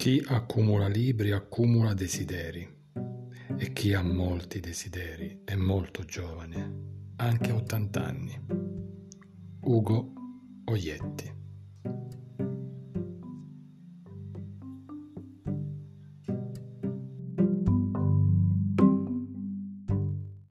Chi accumula libri accumula desideri e chi ha molti desideri è molto giovane, anche a 80 anni. Ugo Oietti